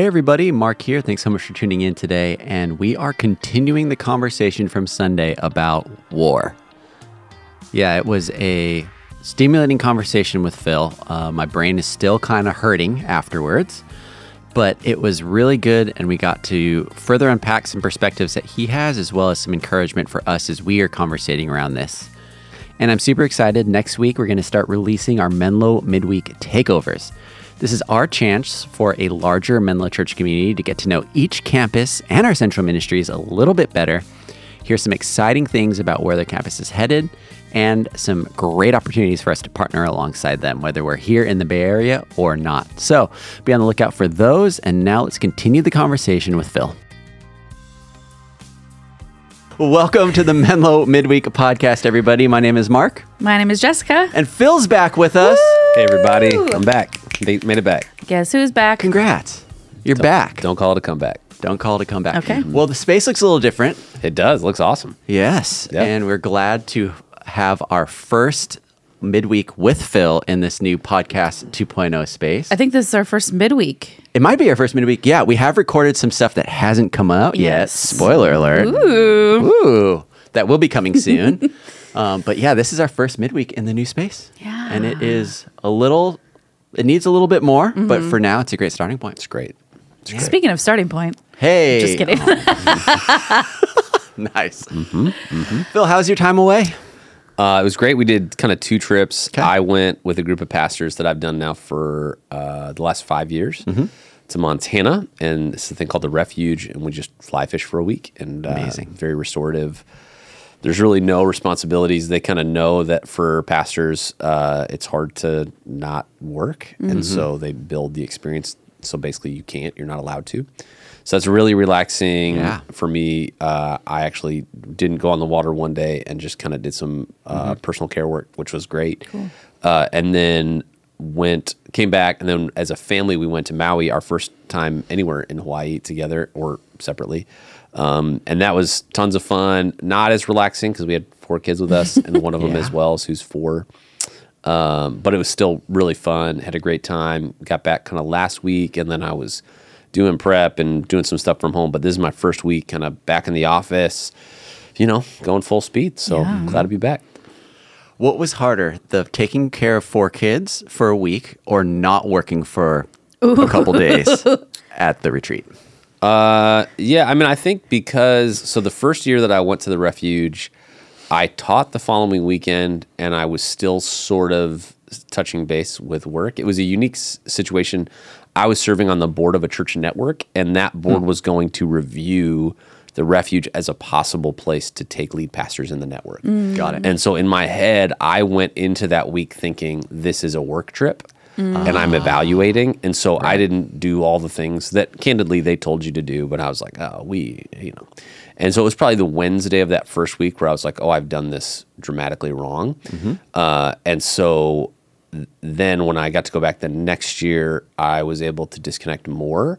Hey, everybody, Mark here. Thanks so much for tuning in today. And we are continuing the conversation from Sunday about war. Yeah, it was a stimulating conversation with Phil. Uh, my brain is still kind of hurting afterwards, but it was really good. And we got to further unpack some perspectives that he has, as well as some encouragement for us as we are conversating around this. And I'm super excited. Next week, we're going to start releasing our Menlo midweek takeovers. This is our chance for a larger Menlo Church community to get to know each campus and our central ministries a little bit better. Hear some exciting things about where the campus is headed and some great opportunities for us to partner alongside them, whether we're here in the Bay Area or not. So be on the lookout for those. And now let's continue the conversation with Phil. Welcome to the Menlo Midweek Podcast, everybody. My name is Mark, My name is Jessica. and Phil's back with us. Hey everybody, I'm back. Made made it back. Guess who's back? Congrats. You're back. Don't call it a comeback. Don't call it a comeback. Okay. Well, the space looks a little different. It does. Looks awesome. Yes. Yeah. And we're glad to have our first midweek with Phil in this new podcast 2.0 space. I think this is our first midweek. It might be our first midweek. Yeah, we have recorded some stuff that hasn't come out yet. Yes. Spoiler alert. Ooh. Ooh. That will be coming soon. um, but yeah, this is our first midweek in the new space. Yeah. And it is a little, it needs a little bit more, but for now, it's a great starting point. It's great. It's great. Speaking of starting point, Hey. just kidding. nice. Phil, how's your time away? Uh, it was great. We did kind of two trips. 'Kay. I went with a group of pastors that I've done now for uh, the last five years Mm-hmm. to Montana, and it's a thing called the Refuge, and we just fly fish for a week, and uh, Amazing. very restorative. There's really no responsibilities. They kind of know that for pastors, uh, it's hard to not work, Mm-hmm. and so they build the experience. So basically, you can't. You're not allowed to. So that's really relaxing Yeah. for me. Uh, I actually didn't go on the water one day and just kind of did some uh, personal care work, which was great. Uh, and then went, came back, and then as a family, we went to Maui, our first time anywhere in Hawaii together or separately. Um, and that was tons of fun. Not as relaxing because we had four kids with us, and one of them Yeah. as well, who's four. Um, but it was still really fun. Had a great time. Got back kind of last week, and then I was doing prep and doing some stuff from home. But this is my first week, kind of back in the office. You know, going full speed. So Yeah. glad to be back. What was harder, the taking care of four kids for a week or not working for a couple days at the retreat? Uh, yeah, I mean, I think because so the first year that I went to the refuge, I taught the following weekend, and I was still sort of touching base with work. It was a unique s- situation. I was serving on the board of a church network, and that board was going to review the refuge as a possible place to take lead pastors in the network. Got it. And so in my head, I went into that week thinking this is a work trip Mm. and I'm ah. evaluating. And so I didn't do all the things that candidly they told you to do, but I was like, oh, we, you know. And so it was probably the Wednesday of that first week where I was like, oh, I've done this dramatically wrong. Mm-hmm. Uh, and so then when I got to go back the next year, I was able to disconnect more.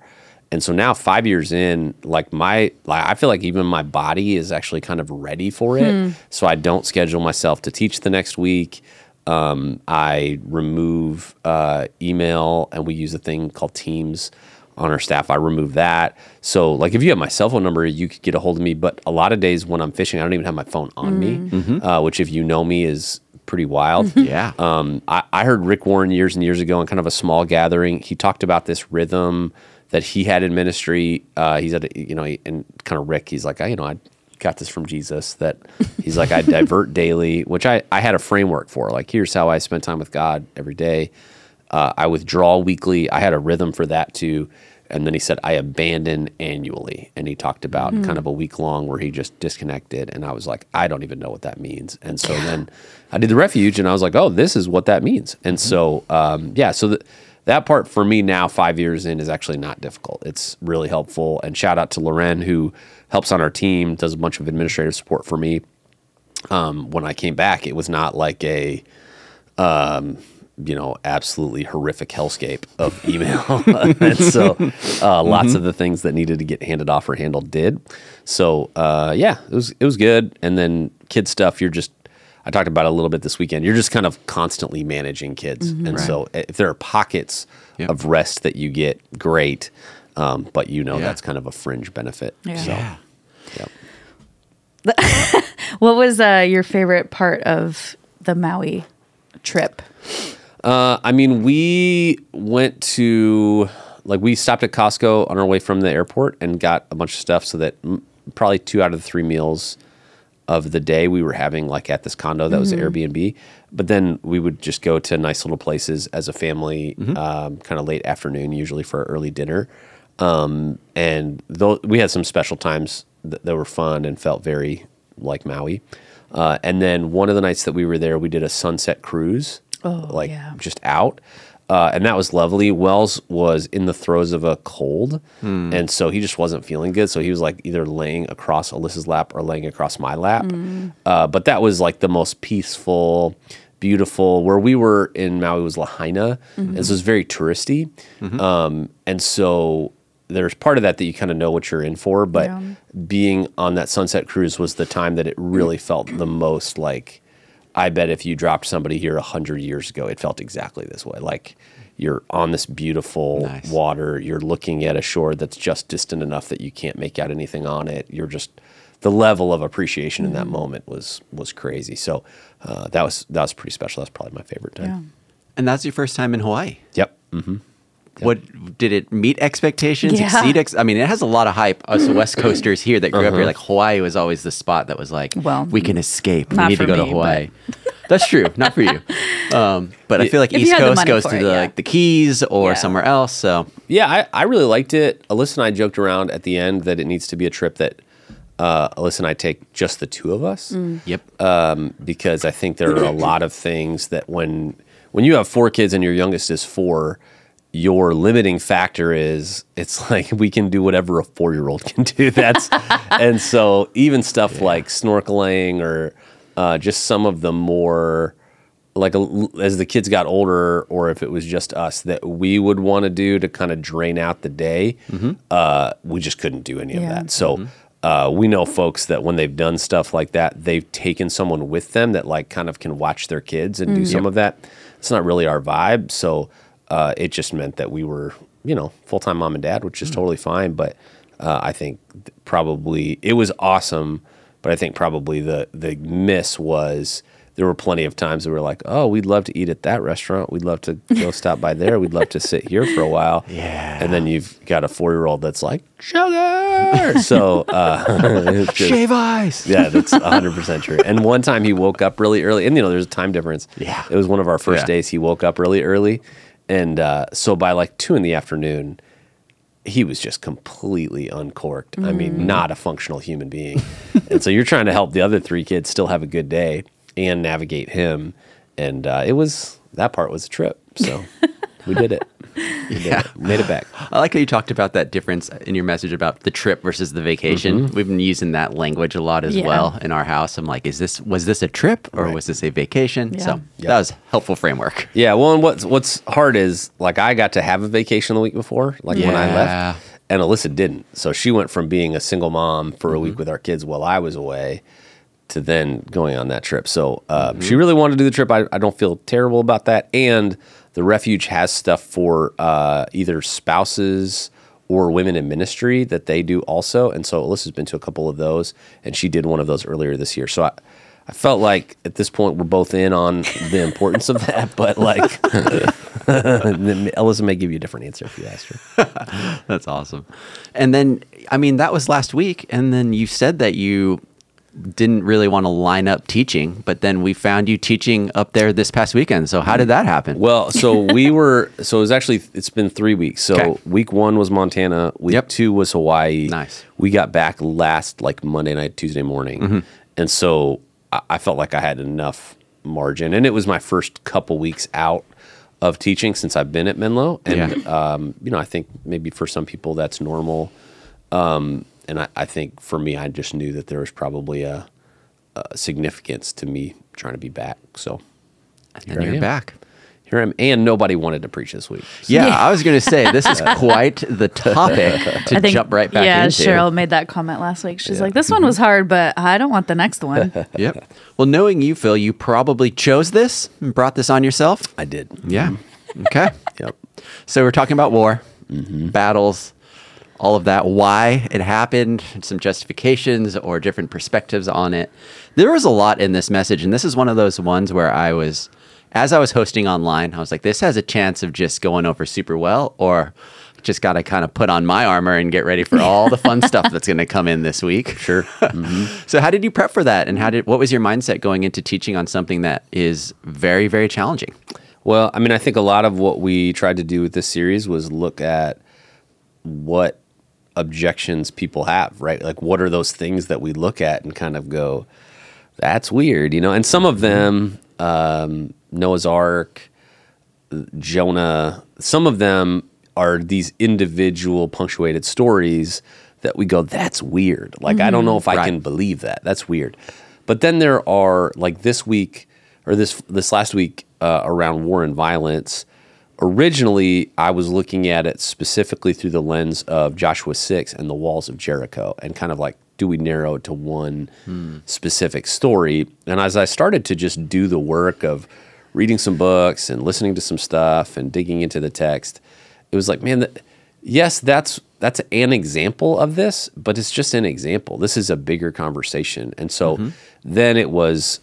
And so now, five years in, like my, like I feel like even my body is actually kind of ready for it. Hmm. So I don't schedule myself to teach the next week. Um, I remove uh, email, and we use a thing called Teams on our staff. I remove that. So, like, if you have my cell phone number, you could get a hold of me. But a lot of days when I'm fishing, I don't even have my phone on me, uh, which, if you know me, is pretty wild. Yeah. Um, I, I heard Rick Warren years and years ago in kind of a small gathering. He talked about this rhythm that he had in ministry. Uh, he's at, a, you know, and kind of Rick, he's like, I, you know, I got this from Jesus that he's like, I divert daily, which I, I had a framework for. Like, here's how I spend time with God every day. Uh, I withdraw weekly. I had a rhythm for that too. And then he said, I abandon annually. And he talked about kind of a week long where he just disconnected. And I was like, I don't even know what that means. And so then I did the refuge and I was like, oh, this is what that means. And so, um, yeah, so th- that part for me now, five years in, is actually not difficult. It's really helpful. And shout out to Loren, who helps on our team, does a bunch of administrative support for me. Um, when I came back, it was not like a, um, you know, absolutely horrific hellscape of email. and so uh, lots of the things that needed to get handed off or handled did. So uh, yeah, it was it was good. And then kid stuff, you're just I talked about it a little bit this weekend. You're just kind of constantly managing kids, and so if there are pockets Yep. of rest that you get, great. Um, but you know Yeah. that's kind of a fringe benefit. Yeah. So, Yeah. yep. What was uh, your favorite part of the Maui trip? Uh, I mean, we went to like we stopped at Costco on our way from the airport and got a bunch of stuff so that mm, probably two out of the three meals of the day we were having like at this condo that was Airbnb. But then we would just go to nice little places as a family, um, kind of late afternoon, usually for early dinner. Um, and though we had some special times that, that were fun and felt very like Maui. Uh, and then one of the nights that we were there, we did a sunset cruise, Oh, like yeah. just out. Uh, and that was lovely. Wells was in the throes of a cold, and so he just wasn't feeling good. So he was like either laying across Alyssa's lap or laying across my lap. Uh, but that was like the most peaceful, beautiful. Where we were in Maui was Lahaina, and so it was very touristy. Um, and so there's part of that that you kind of know what you're in for. But Yeah. being on that sunset cruise was the time that it really felt the most like. I bet if you dropped somebody here a hundred years ago, it felt exactly this way. Like you're on this beautiful Nice. water, you're looking at a shore that's just distant enough that you can't make out anything on it. You're just the level of appreciation in that moment was was crazy. So uh, that was that was pretty special. That's probably my favorite time. Yeah. And that's your first time in Hawaii. Yep. hmm What did it meet expectations? Yeah. Exceed? Ex- I mean, it has a lot of hype. Us West Coasters here that grew up here, like Hawaii was always the spot that was like, Well, we can escape. We need to for go to me, Hawaii. That's true, not for you. Um, but I feel like If East Coast goes to it, the, yeah. like the Keys or Yeah. somewhere else. So Yeah, I, I really liked it. Alyssa and I joked around at the end that it needs to be a trip that uh, Alyssa and I take just the two of us. yep, um, because I think there are a lot of things that when when you have four kids and your youngest is four, your limiting factor is it's like we can do whatever a four year old can do. That's and so even stuff like snorkeling or uh, just some of the more like a, as the kids got older, or if it was just us that we would want to do to kind of drain out the day, uh, we just couldn't do any of that. So uh, we know folks that when they've done stuff like that, they've taken someone with them that like kind of can watch their kids and do some of that. It's not really our vibe, so uh, it just meant that we were, you know, full time mom and dad, which is totally fine. But uh, I think probably it was awesome, but I think probably the the miss was there were plenty of times that we were like, oh, we'd love to eat at that restaurant. We'd love to go stop by there. We'd love to sit here for a while. Yeah. And then you've got a four year old that's like, sugar. so, uh, just- shave ice. yeah, that's 100% true. And one time he woke up really early, and you know, there's a time difference. Yeah. It was one of our first Yeah. days. He woke up really early. And uh, so by like two in the afternoon, he was just completely uncorked. I mean, not a functional human being. and so you're trying to help the other three kids still have a good day and navigate him. And uh, it was that part was a trip. So we did it. We did Yeah. it. Made it back. I like how you talked about that difference in your message about the trip versus the vacation. Mm-hmm. We've been using that language a lot as Yeah. well in our house. I'm like, is this was this a trip or Right. was this a vacation? Yeah. So that was helpful framework. Yeah, well, and what's what's hard is like I got to have a vacation the week before, like when I left, and Alyssa didn't. So she went from being a single mom for a week mm-hmm. with our kids while I was away to then going on that trip. So uh, mm-hmm. she really wanted to do the trip. I, I don't feel terrible about that. And the refuge has stuff for uh, either spouses or women in ministry that they do also. And so Alyssa's been to a couple of those, and she did one of those earlier this year. So I, I felt like at this point we're both in on the importance of that, but like Alyssa may give you a different answer if you asked her. That's awesome. And then, I mean, that was last week. And then you said that you didn't really want to line up teaching, but then we found you teaching up there this past weekend. So how did that happen? Well, so we were so it was actually it's been three weeks. So Okay. week one was Montana. Week Yep. two was Hawaii. Nice. We got back last like Monday night, Tuesday morning, and so I, I felt like I had enough margin, and it was my first couple weeks out of teaching since I've been at Menlo, and Yeah. um, you know I think maybe for some people that's normal, um, and I, I think for me I just knew that there was probably a, a significance to me trying to be back. So and here you're am. back. here I am, and nobody wanted to preach this week. Yeah, Yeah. I was going to say this is uh, quite the topic to jump right back yeah, into. Cheryl made that comment last week. She's like, "This one was mm-hmm. hard, but I don't want the next one." Yep. Well, knowing you, Phil, you probably chose this and brought this on yourself. I did. Yeah. Mm-hmm. Okay. Yep. So we're talking about war, mm-hmm. battles. All of that, why it happened, some justifications or different perspectives on it. There was a lot in this message, and this is one of those ones where I was, as I was hosting online, I was like, this has a chance of just going over super well, or just got to kind of put on my armor and get ready for all the fun stuff that's going to come in this week. Sure. Mm-hmm. So, how did you prep for that, and how did what was your mindset going into teaching on something that is very, very challenging? Well, I mean, I think a lot of what we tried to do with this series was look at what objections people have, right? Like, what are those things that we look at and kind of go, that's weird, you know? And some of them, um, Noah's Ark, Jonah, some of them are these individual punctuated stories that we go, that's weird. Like, I don't know if I Right. can believe that. That's weird. But then there are, like, this week or this this last week uh, around war and violence. Originally, I was looking at it specifically through the lens of Joshua 6 and the walls of Jericho and kind of like, do we narrow it to one specific story? And as I started to just do the work of reading some books and listening to some stuff and digging into the text, it was like, man, that, yes, that's that's an example of this, but it's just an example. This is a bigger conversation. And so mm-hmm. then it was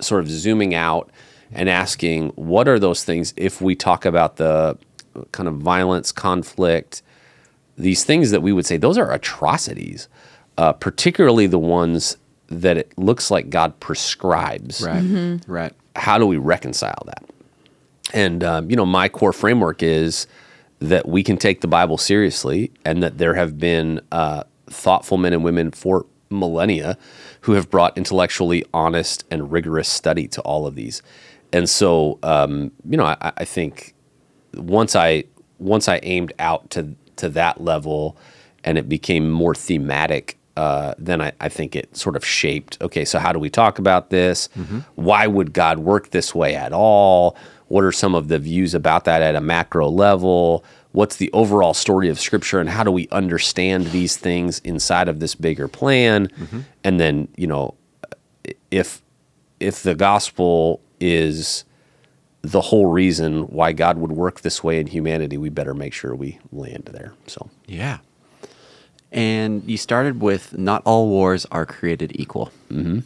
sort of zooming out and asking what are those things if we talk about the kind of violence, conflict, these things that we would say those are atrocities, uh, particularly the ones that it looks like God prescribes Right. Right. how do we reconcile that? And um, you know, my core framework is that we can take the Bible seriously, and that there have been uh, thoughtful men and women for millennia who have brought intellectually honest and rigorous study to all of these. And so, um, you know, I, I think once I once I aimed out to to that level, and it became more thematic. Uh, then I, I think it sort of shaped. Okay, so how do we talk about this? Why would God work this way at all? What are some of the views about that at a macro level? What's the overall story of Scripture, and how do we understand these things inside of this bigger plan? And then, you know, if if the gospel is the whole reason why God would work this way in humanity, we better make sure we land there. So, Yeah. And you started with not all wars are created equal. Mm-hmm.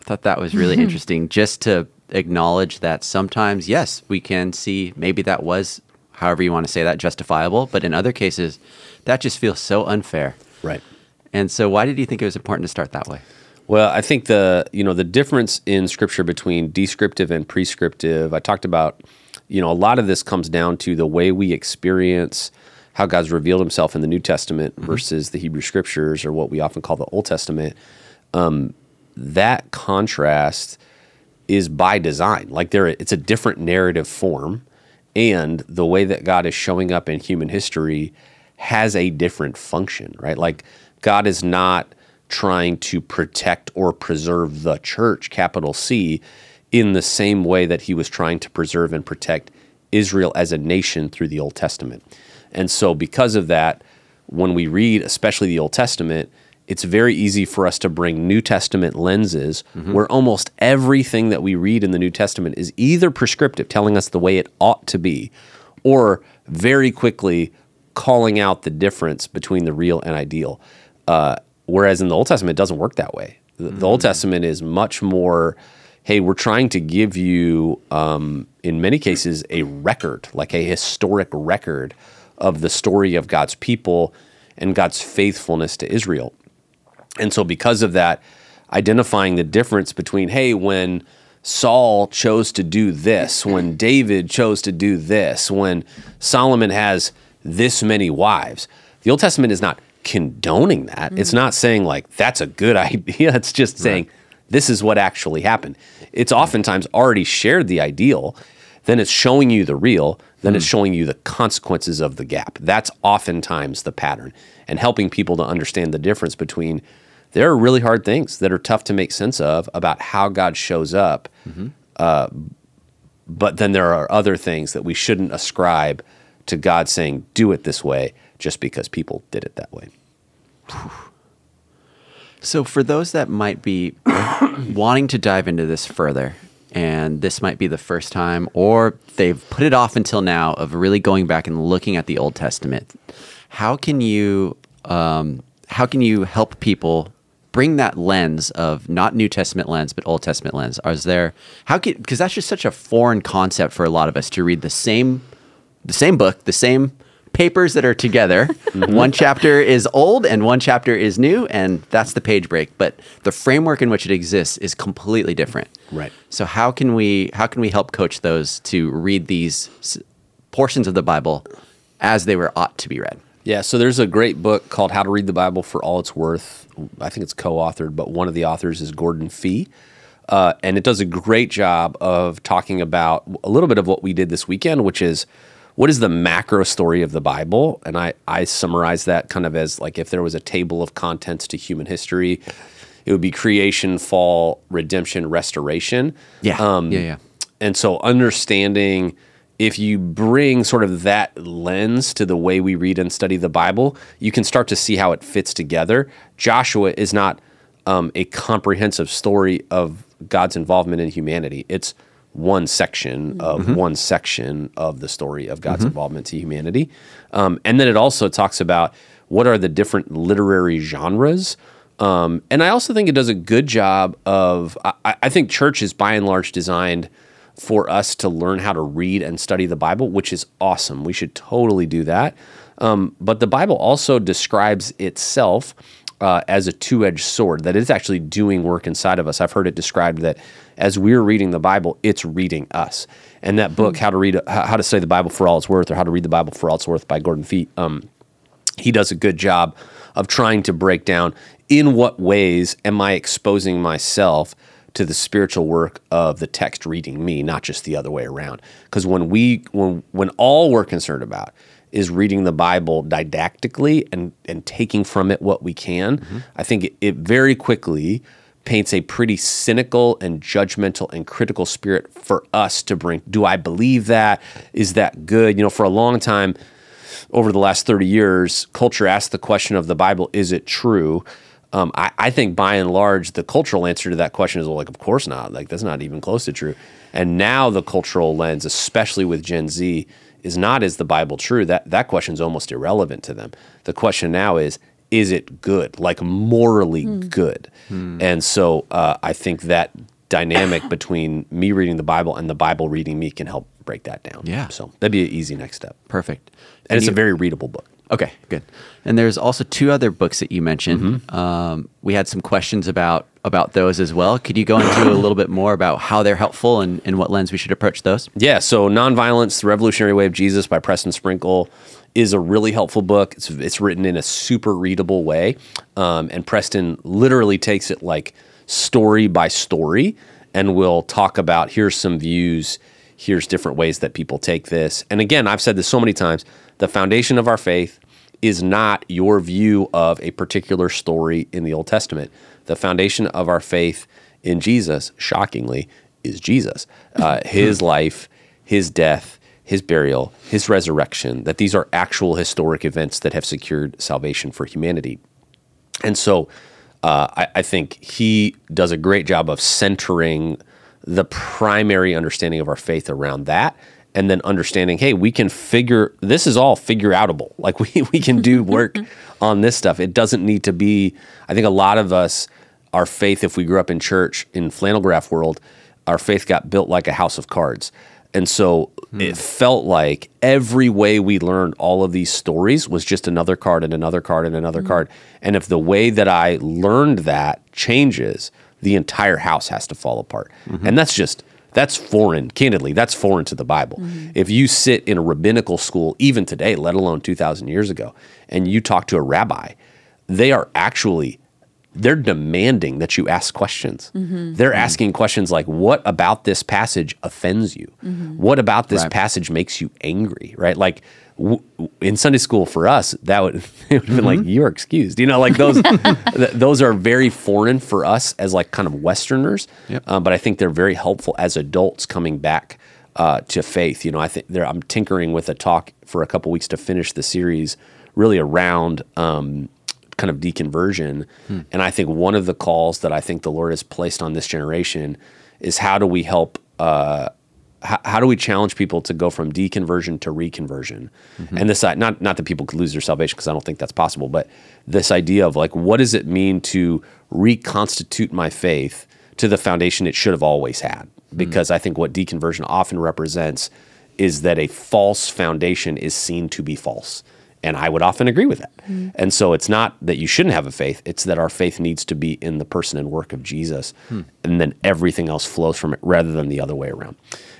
I thought that was really interesting just to acknowledge that sometimes, yes, we can see maybe that was, however you want to say that, justifiable. But in other cases, that just feels so unfair. right. And so, why did you think it was important to start that way? Well, I think the you know the difference in scripture between descriptive and prescriptive. I talked about you know a lot of this comes down to the way we experience how God's revealed Himself in the New Testament versus the Hebrew Scriptures or what we often call the Old Testament. Um, that contrast is by design. Like there, it's a different narrative form, and the way that God is showing up in human history has a different function, right? Like God is not trying to protect or preserve the church, capital C, in the same way that he was trying to preserve and protect Israel as a nation through the Old Testament. And so, because of that, when we read, especially the Old Testament, it's very easy for us to bring New Testament lenses where almost everything that we read in the New Testament is either prescriptive, telling us the way it ought to be, or very quickly calling out the difference between the real and ideal. Uh, whereas in the Old Testament, it doesn't work that way. The, the Old Testament is much more, hey, we're trying to give you, um, in many cases, a record, like a historic record of the story of God's people and God's faithfulness to Israel. And so, because of that, identifying the difference between, hey, when Saul chose to do this, when David chose to do this, when Solomon has this many wives, the Old Testament is not condoning that. It's mm-hmm. not saying, like, that's a good idea. It's just saying, this is what actually happened. It's oftentimes already shared the ideal, then it's showing you the real, then it's mm. showing you the consequences of the gap. That's oftentimes the pattern and helping people to understand the difference between there are really hard things that are tough to make sense of about how God shows up. Uh, but then there are other things that we shouldn't ascribe to God saying, do it this way just because people did it that way. So, for those that might be wanting to dive into this further, and this might be the first time, or they've put it off until now of really going back and looking at the Old Testament, how can you um, how can you help people bring that lens of not New Testament lens but Old Testament lens? Is there how can because that's just such a foreign concept for a lot of us to read the same the same book, the same papers that are together. one chapter is old and one chapter is new, and that's the page break. But the framework in which it exists is completely different. Right. So how can we how can we help coach those to read these portions of the Bible as they were ought to be read? Yeah, so there's a great book called How to Read the Bible for All It's Worth. I think it's co-authored, but one of the authors is Gordon Fee. Uh, and it does a great job of talking about a little bit of what we did this weekend, which is what is the macro story of the Bible? And I, I summarize that kind of as like if there was a table of contents to human history, it would be creation, fall, redemption, restoration. Yeah. Um, yeah, yeah. and so understanding if you bring sort of that lens to the way we read and study the Bible, you can start to see how it fits together. Joshua is not um, a comprehensive story of God's involvement in humanity. It's one section of one section of the story of God's involvement to humanity. Um, and then it also talks about what are the different literary genres. Um, and I also think it does a good job of, I, I think church is by and large designed for us to learn how to read and study the Bible, which is awesome. We should totally do that. Um, but the Bible also describes itself uh, as a two edged sword, that it's actually doing work inside of us. I've heard it described that as we're reading the Bible, it's reading us. And that book, How to Read, How how to Study the Bible for All It's Worth, or How to Read the Bible for All It's Worth by Gordon Fee, um, he does a good job of trying to break down in what ways am I exposing myself to the spiritual work of the text reading me, not just the other way around. Because when we when when all we're concerned about is reading the Bible didactically and and taking from it what we can, mm-hmm. I think it, it very quickly paints a pretty cynical and judgmental and critical spirit for us to bring. Do I believe that? Is that good? You know, for a long time, over the last 30 years, culture asked the question of the Bible, is it true? Um, I, I think by and large, the cultural answer to that question is well, like, of course not. Like, that's not even close to true. And now the cultural lens, especially with Gen Z, is not is the Bible true? That that question is almost irrelevant to them. The question now is, is it good? Like morally good? And so uh, I think that dynamic between me reading the Bible and the Bible reading me can help break that down. Yeah. So that'd be an easy next step. Perfect. And it's you- a very readable book. Okay, good. And there's also two other books that you mentioned. Mm-hmm. Um, we had some questions about about those as well. Could you go into a little bit more about how they're helpful and, and what lens we should approach those? Yeah, so Nonviolence, The Revolutionary Way of Jesus by Preston Sprinkle is a really helpful book. It's, it's written in a super readable way. Um, and Preston literally takes it like story by story and will talk about here's some views, here's different ways that people take this. And again, I've said this so many times the foundation of our faith is not your view of a particular story in the Old Testament. The foundation of our faith in Jesus, shockingly, is Jesus. Uh, his life, his death, his burial, his resurrection, that these are actual historic events that have secured salvation for humanity. And so uh, I, I think he does a great job of centering the primary understanding of our faith around that. And then understanding, hey, we can figure this is all figure outable. Like we, we can do work on this stuff. It doesn't need to be, I think a lot of us, our faith, if we grew up in church in flannel graph world, our faith got built like a house of cards. And so hmm. it felt like every way we learned all of these stories was just another card and another card and another hmm. card. And if the way that I learned that changes, the entire house has to fall apart. Mm-hmm. And that's just that's foreign, candidly, that's foreign to the Bible. Mm-hmm. If you sit in a rabbinical school even today, let alone 2000 years ago, and you talk to a rabbi, they are actually they're demanding that you ask questions. Mm-hmm. They're mm-hmm. asking questions like, "What about this passage offends you? What about this Right. passage makes you angry?" Right? Like w- in Sunday school for us, that would it would have been like, "You're excused." You know, like those th- those are very foreign for us as like kind of Westerners. Yep. Um, but I think they're very helpful as adults coming back uh, to faith. You know, I think I'm tinkering with a talk for a couple weeks to finish the series, really around. Um, kind of deconversion. And I think one of the calls that I think the Lord has placed on this generation is how do we help uh, how, how do we challenge people to go from deconversion to reconversion? Mm-hmm. And this, not not that people could lose their salvation because I don't think that's possible, but this idea of like, what does it mean to reconstitute my faith to the foundation it should have always had? Mm-hmm. Because I think what deconversion often represents is that a false foundation is seen to be false. And I would often agree with that. And so it's not that you shouldn't have a faith, it's that our faith needs to be in the person and work of Jesus. And then everything else flows from it rather than the other way around.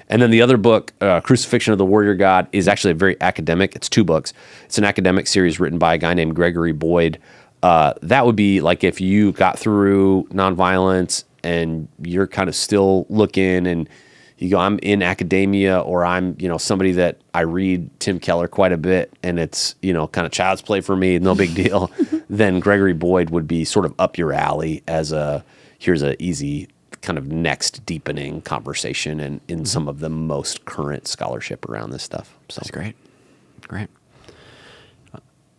And then the other book, uh, Crucifixion of the Warrior God, is actually a very academic. It's two books. It's an academic series written by a guy named Gregory Boyd. Uh, that would be like if you got through nonviolence and you're kind of still looking and you go, I'm in academia or I'm, you know, somebody that I read Tim Keller quite a bit and it's, you know, kind of child's play for me, no big deal, then Gregory Boyd would be sort of up your alley as a, here's a easy kind of next deepening conversation and in some of the most current scholarship around this stuff. So That's great. Great.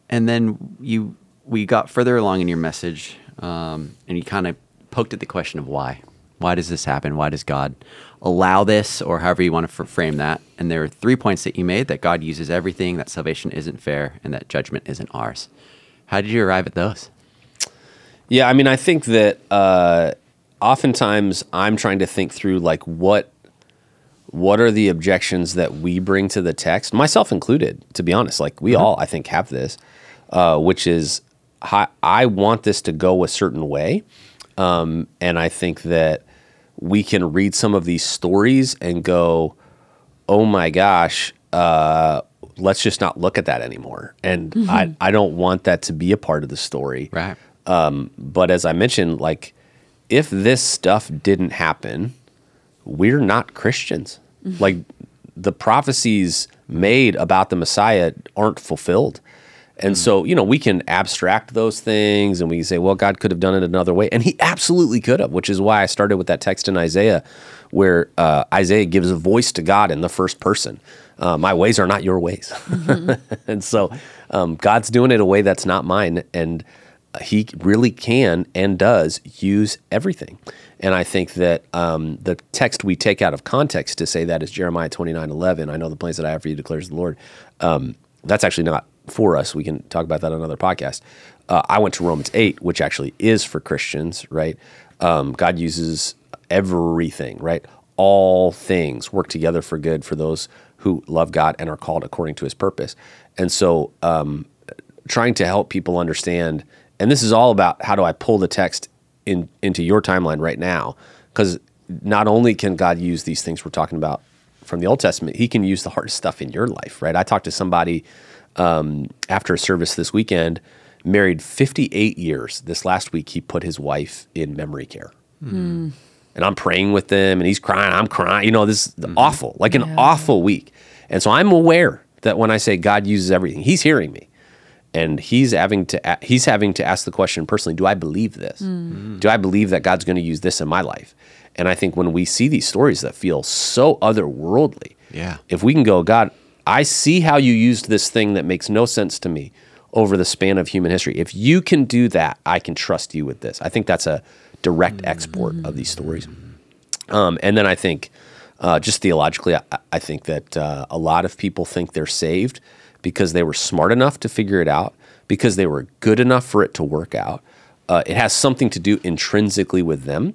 And then you we got further along in your message, um, and you kind of poked at the question of why. Why does this happen? Why does God allow this, or however you want to frame that? And there are three points that you made: that God uses everything, that salvation isn't fair, and that judgment isn't ours. How did you arrive at those? Yeah, I mean, I think that uh, oftentimes I'm trying to think through like what what are the objections that we bring to the text, myself included. To be honest, like we all, I think, have this, uh, which is I, I want this to go a certain way, um, and I think that we can read some of these stories and go, "Oh my gosh." Uh, let's just not look at that anymore. And I, I don't want that to be a part of the story. Right. Um, but as I mentioned, like if this stuff didn't happen, we're not Christians. Like the prophecies made about the Messiah aren't fulfilled. And so, you know, we can abstract those things and we can say, well, God could have done it another way. And he absolutely could have, which is why I started with that text in Isaiah where uh, Isaiah gives a voice to God in the first person. Uh, my ways are not your ways. and so um, God's doing it a way that's not mine. And he really can and does use everything. And I think that um, the text we take out of context to say that is Jeremiah 29 11. I know the plans that I have for you, declares the Lord. Um, that's actually not for us. We can talk about that on another podcast. Uh, I went to Romans 8, which actually is for Christians, right? Um, God uses everything, right? All things work together for good for those who love God and are called according to his purpose. And so, um, trying to help people understand, and this is all about how do I pull the text in into your timeline right now? Because not only can God use these things we're talking about from the Old Testament, He can use the hardest stuff in your life, right? I talked to somebody um, after a service this weekend, married 58 years. This last week, he put his wife in memory care. Hmm. And I'm praying with them, and he's crying. I'm crying. You know, this is mm-hmm. awful, like an awful week. And so I'm aware that when I say God uses everything, He's hearing me, and He's having to He's having to ask the question personally: Do I believe this? Hmm. Mm. Do I believe that God's going to use this in my life? And I think when we see these stories that feel so otherworldly, Yeah. if we can go, God, I see how you used this thing that makes no sense to me over the span of human history. If you can do that, I can trust you with this. I think that's a direct export of these stories. Um, and then I think, uh, just theologically, I, I think that uh, a lot of people think they're saved because they were smart enough to figure it out, because they were good enough for it to work out. Uh, it has something to do intrinsically with them.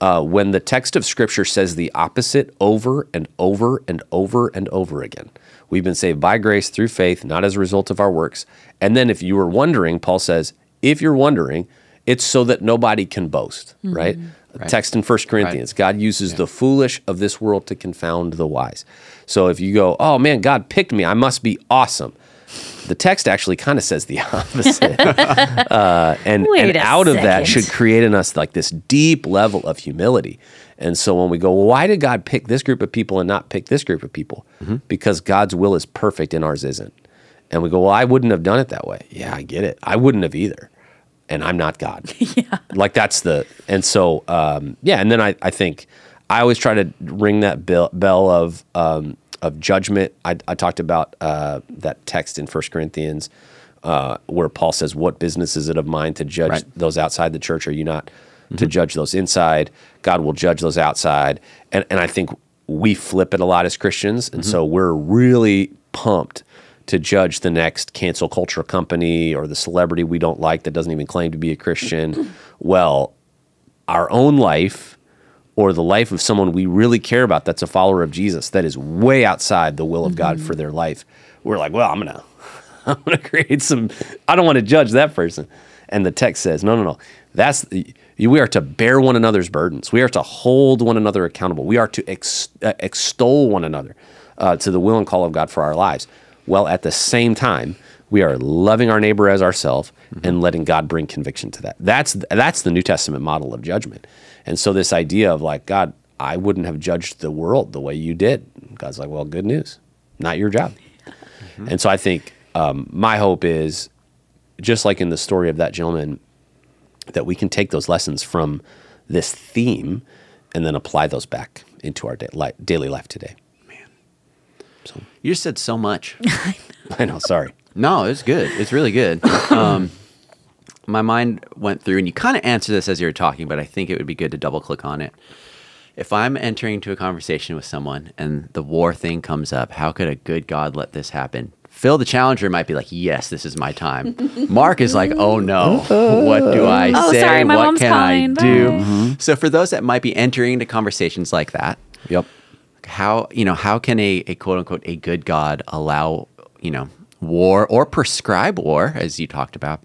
Uh, when the text of Scripture says the opposite over and over and over and over again, we've been saved by grace through faith, not as a result of our works. And then, if you were wondering, Paul says, if you're wondering, it's so that nobody can boast, right? A Text in 1 Corinthians God uses the foolish of this world to confound the wise. So if you go, oh man, God picked me, I must be awesome. The text actually kind of says the opposite. uh, and Wait and a out of that should create in us like this deep level of humility. And so when we go, well, why did God pick this group of people and not pick this group of people? Because God's will is perfect and ours isn't. And we go, well, I wouldn't have done it that way. Yeah, I get it. I wouldn't have either. And I'm not God. yeah. Like that's the, and so, um, yeah. And then I, I think I always try to ring that bell, bell of, um, of judgment. I, I talked about uh, that text in First Corinthians uh, where Paul says, What business is it of mine to judge Right. those outside the church? Are you not to judge those inside? God will judge those outside. And, and I think we flip it a lot as Christians, and so we're really pumped to judge the next cancel culture company or the celebrity we don't like that doesn't even claim to be a Christian. well, our own life or the life of someone we really care about that's a follower of Jesus that is way outside the will of God for their life. We're like, well, I'm gonna I'm gonna create some I don't want to judge that person. And the text says, no, no, no. That's we are to bear one another's burdens. We are to hold one another accountable. We are to ex, uh, extol one another uh, to the will and call of God for our lives. Well, at the same time, we are loving our neighbor as ourselves and letting God bring conviction to that. That's that's the New Testament model of judgment. And so this idea of like God, I wouldn't have judged the world the way you did. God's like, well, good news, not your job. And so I think um, my hope is just like in the story of that gentleman, that we can take those lessons from this theme and then apply those back into our daily life today. Man. You just said so much. I know, sorry. No, it's good. It's really good. Um, my mind went through, and you kind of answered this as you were talking, but I think it would be good to double click on it. If I'm entering into a conversation with someone and the war thing comes up, how could a good God let this happen? Phil, the challenger, might be like, "Yes, this is my time." Mark is like, "Oh no, what do I Oh, say? sorry, my what mom's can calling. I do?" Bye. So, for those that might be entering into conversations like that, Yep. how you know how can a, a quote unquote a good god allow you know war or prescribe war as you talked about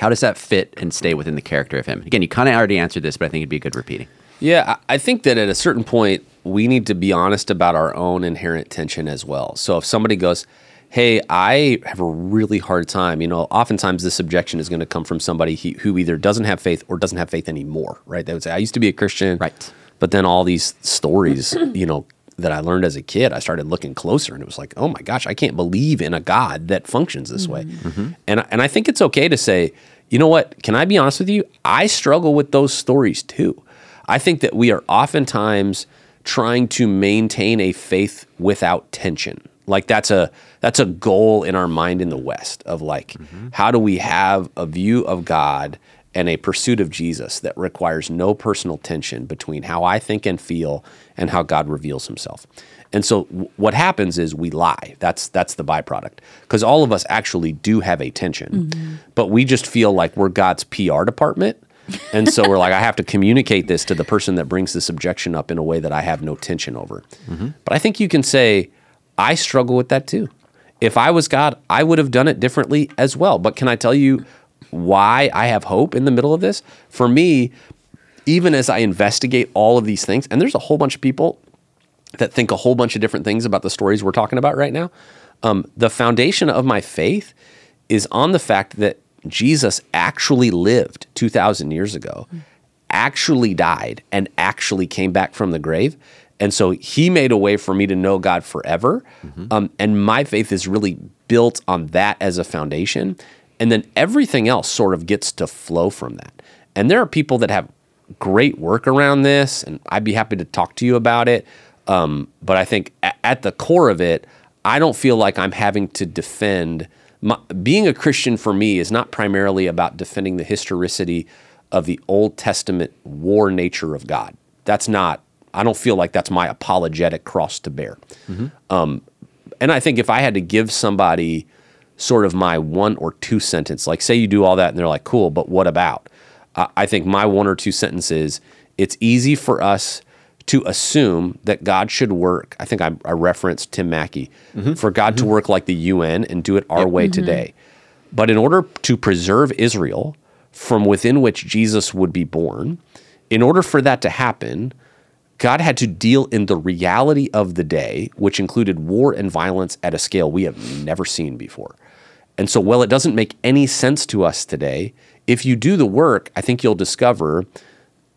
how does that fit and stay within the character of him again you kind of already answered this but i think it'd be a good repeating Yeah, I think that at a certain point, we need to be honest about our own inherent tension as well. So if somebody goes, Hey, I have a really hard time, you know, oftentimes this objection is going to come from somebody he, who either doesn't have faith or doesn't have faith anymore, right? They would say, I used to be a Christian. Right. But then all these stories, you know, that I learned as a kid, I started looking closer and it was like, oh my gosh, I can't believe in a God that functions this way. Mm-hmm. Mm-hmm. And, and I think it's okay to say, you know what, can I be honest with you? I struggle with those stories too. I think that we are oftentimes trying to maintain a faith without tension. Like that's a that's a goal in our mind in the West of like mm-hmm. how do we have a view of God and a pursuit of Jesus that requires no personal tension between how I think and feel and how God reveals himself. And so w- what happens is we lie. That's that's the byproduct. Cuz all of us actually do have a tension. Mm-hmm. But we just feel like we're God's PR department and so we're like, I have to communicate this to the person that brings this objection up in a way that I have no tension over. Mm-hmm. But I think you can say, I struggle with that too. If I was God, I would have done it differently as well. But can I tell you why I have hope in the middle of this? For me, even as I investigate all of these things, and there's a whole bunch of people that think a whole bunch of different things about the stories we're talking about right now. Um, the foundation of my faith is on the fact that Jesus actually lived 2,000 years ago, actually died, and actually came back from the grave. And so he made a way for me to know God forever. Um, and my faith is really built on that as a foundation. And then everything else sort of gets to flow from that. And there are people that have great work around this, and I'd be happy to talk to you about it. Um, but I think a- at the core of it, I don't feel like I'm having to defend. My, being a Christian for me is not primarily about defending the historicity of the Old Testament war nature of God. That's not. I don't feel like that's my apologetic cross to bear. Um, and I think if I had to give somebody sort of my one or two sentence, like say you do all that and they're like, cool, but what about? I I think my one or two sentences, it's easy for us to assume that God should work. I think I, I referenced Tim Mackie mm-hmm. for God to mm-hmm. work like the UN and do it our way mm-hmm. today. But in order to preserve Israel from within which Jesus would be born, in order for that to happen, God had to deal in the reality of the day, which included war and violence at a scale we have never seen before. And so, while it doesn't make any sense to us today, if you do the work, I think you'll discover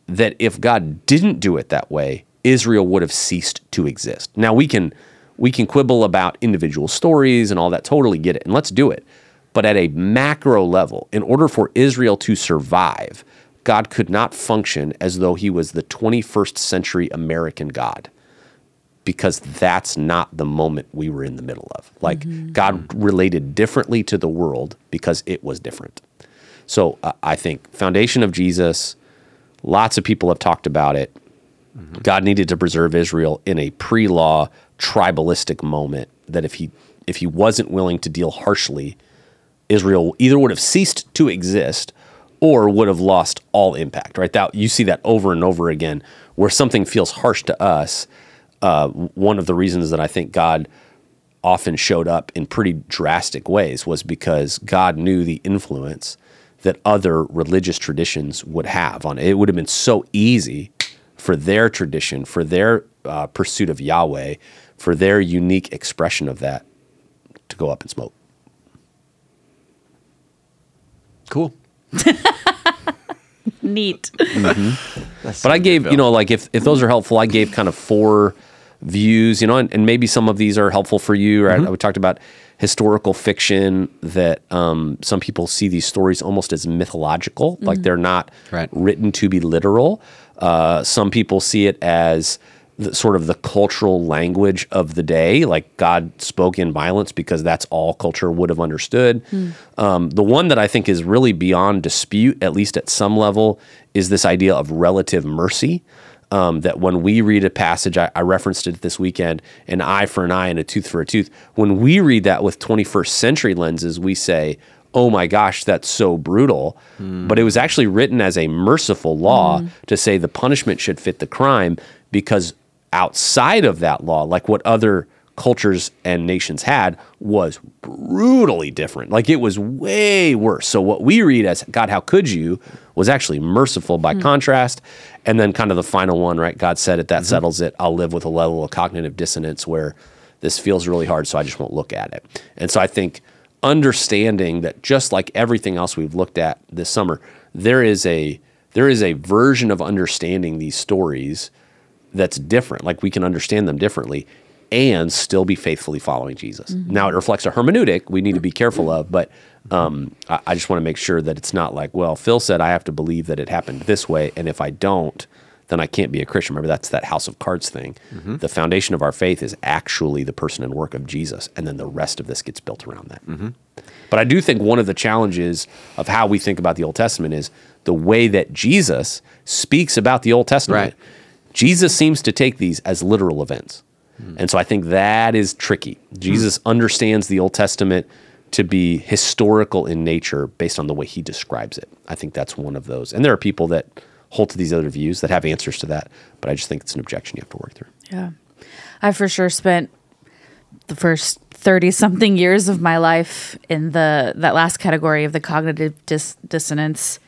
that if God didn't do it that way, Israel would have ceased to exist. Now we can we can quibble about individual stories and all that, totally get it, and let's do it. But at a macro level, in order for Israel to survive, God could not function as though he was the 21st century American God because that's not the moment we were in the middle of. Like God related differently to the world because it was different. So uh, I think foundation of Jesus, lots of people have talked about it. God needed to preserve Israel in a pre-law tribalistic moment that if he if he wasn't willing to deal harshly, Israel either would have ceased to exist or would have lost all impact. Right? That you see that over and over again, where something feels harsh to us. Uh, one of the reasons that I think God often showed up in pretty drastic ways was because God knew the influence that other religious traditions would have on it. It would have been so easy for their tradition, for their uh, pursuit of Yahweh, for their unique expression of that to go up in smoke. Cool. Neat. But I gave, you know, like if, if those are helpful, I gave kind of four views, you know, and, and maybe some of these are helpful for you. Right? We talked about historical fiction that um, some people see these stories almost as mythological, like they're not Right. written to be literal. Uh, some people see it as the, sort of the cultural language of the day, like God spoke in violence because that's all culture would have understood. Um, the one that I think is really beyond dispute, at least at some level, is this idea of relative mercy. Um, that when we read a passage, I, I referenced it this weekend, an eye for an eye and a tooth for a tooth. When we read that with 21st century lenses, we say, oh my gosh, that's so brutal. But it was actually written as a merciful law to say the punishment should fit the crime because outside of that law, like what other cultures and nations had, was brutally different. Like it was way worse. So what we read as God, how could you was actually merciful by hmm. contrast. And then kind of the final one, right? God said it, that mm-hmm. settles it. I'll live with a level of cognitive dissonance where this feels really hard, so I just won't look at it. And so I think understanding that just like everything else we've looked at this summer, there is a there is a version of understanding these stories that's different. Like we can understand them differently and still be faithfully following Jesus. Mm-hmm. Now it reflects a hermeneutic we need to be mm-hmm. careful of, but um, I, I just want to make sure that it's not like, well, Phil said I have to believe that it happened this way, and if I don't, then I can't be a Christian. Remember, that's that house of cards thing. Mm-hmm. The foundation of our faith is actually the person and work of Jesus, and then the rest of this gets built around that. But I do think one of the challenges of how we think about the Old Testament is the way that Jesus speaks about the Old Testament. Right. Jesus seems to take these as literal events. And so I think that is tricky. Jesus understands the Old Testament to be historical in nature based on the way he describes it. I think that's one of those. And there are people that hold to these other views that have answers to that, but I just think it's an objection you have to work through. Yeah. I for sure spent the first 30 something years of my life in the that last category of the cognitive dis- dissonance.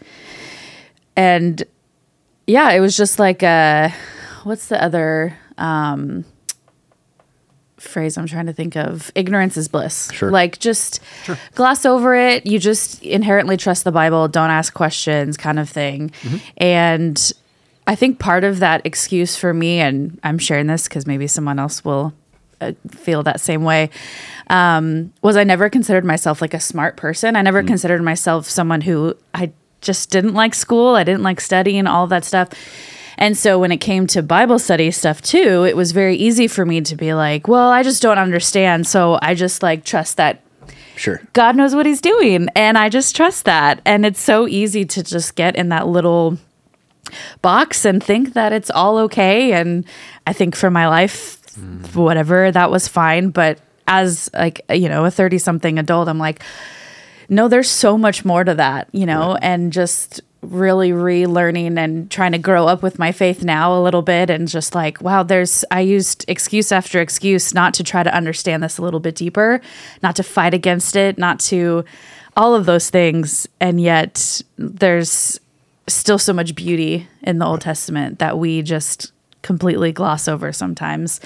And yeah, it was just like uh what's the other um phrase I'm trying to think of? Ignorance is bliss. Sure. Like just gloss over it. You just inherently trust the Bible, don't ask questions kind of thing. And I think part of that excuse for me, and I'm sharing this because maybe someone else will uh, feel that same way, um, was I never considered myself like a smart person. I never considered myself someone who I just didn't like school. I didn't like studying, all that stuff. And so when it came to Bible study stuff too, it was very easy for me to be like, well, I just don't understand. So I just like trust that Sure. God knows what he's doing. And I just trust that. And it's so easy to just get in that little box and think that it's all okay. And I think for my life, mm-hmm. whatever, that was fine. But as like, you know, a 30 something adult, I'm like, no, there's so much more to that, you know, and just really relearning and trying to grow up with my faith now a little bit and just like wow there's i used excuse after excuse not to try to understand this a little bit deeper not to fight against it not to all of those things. And yet there's still so much beauty in the old testament that we just completely gloss over sometimes.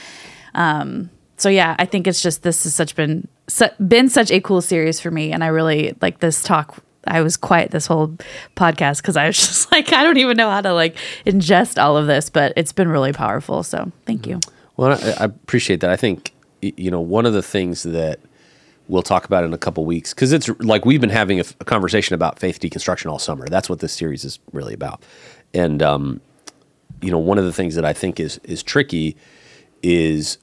Um so yeah i think it's just this has such been been such a cool series for me. And i really like this talk i was quiet this whole podcast because i was just like i don't even know how to like ingest all of this but it's been really powerful so thank you Well, I, I appreciate that. I think you know one of the things that we'll talk about in a couple weeks because it's like we've been having a conversation about faith deconstruction all summer. That's what this series is really about. And um, you know, one of the things that I think is is tricky is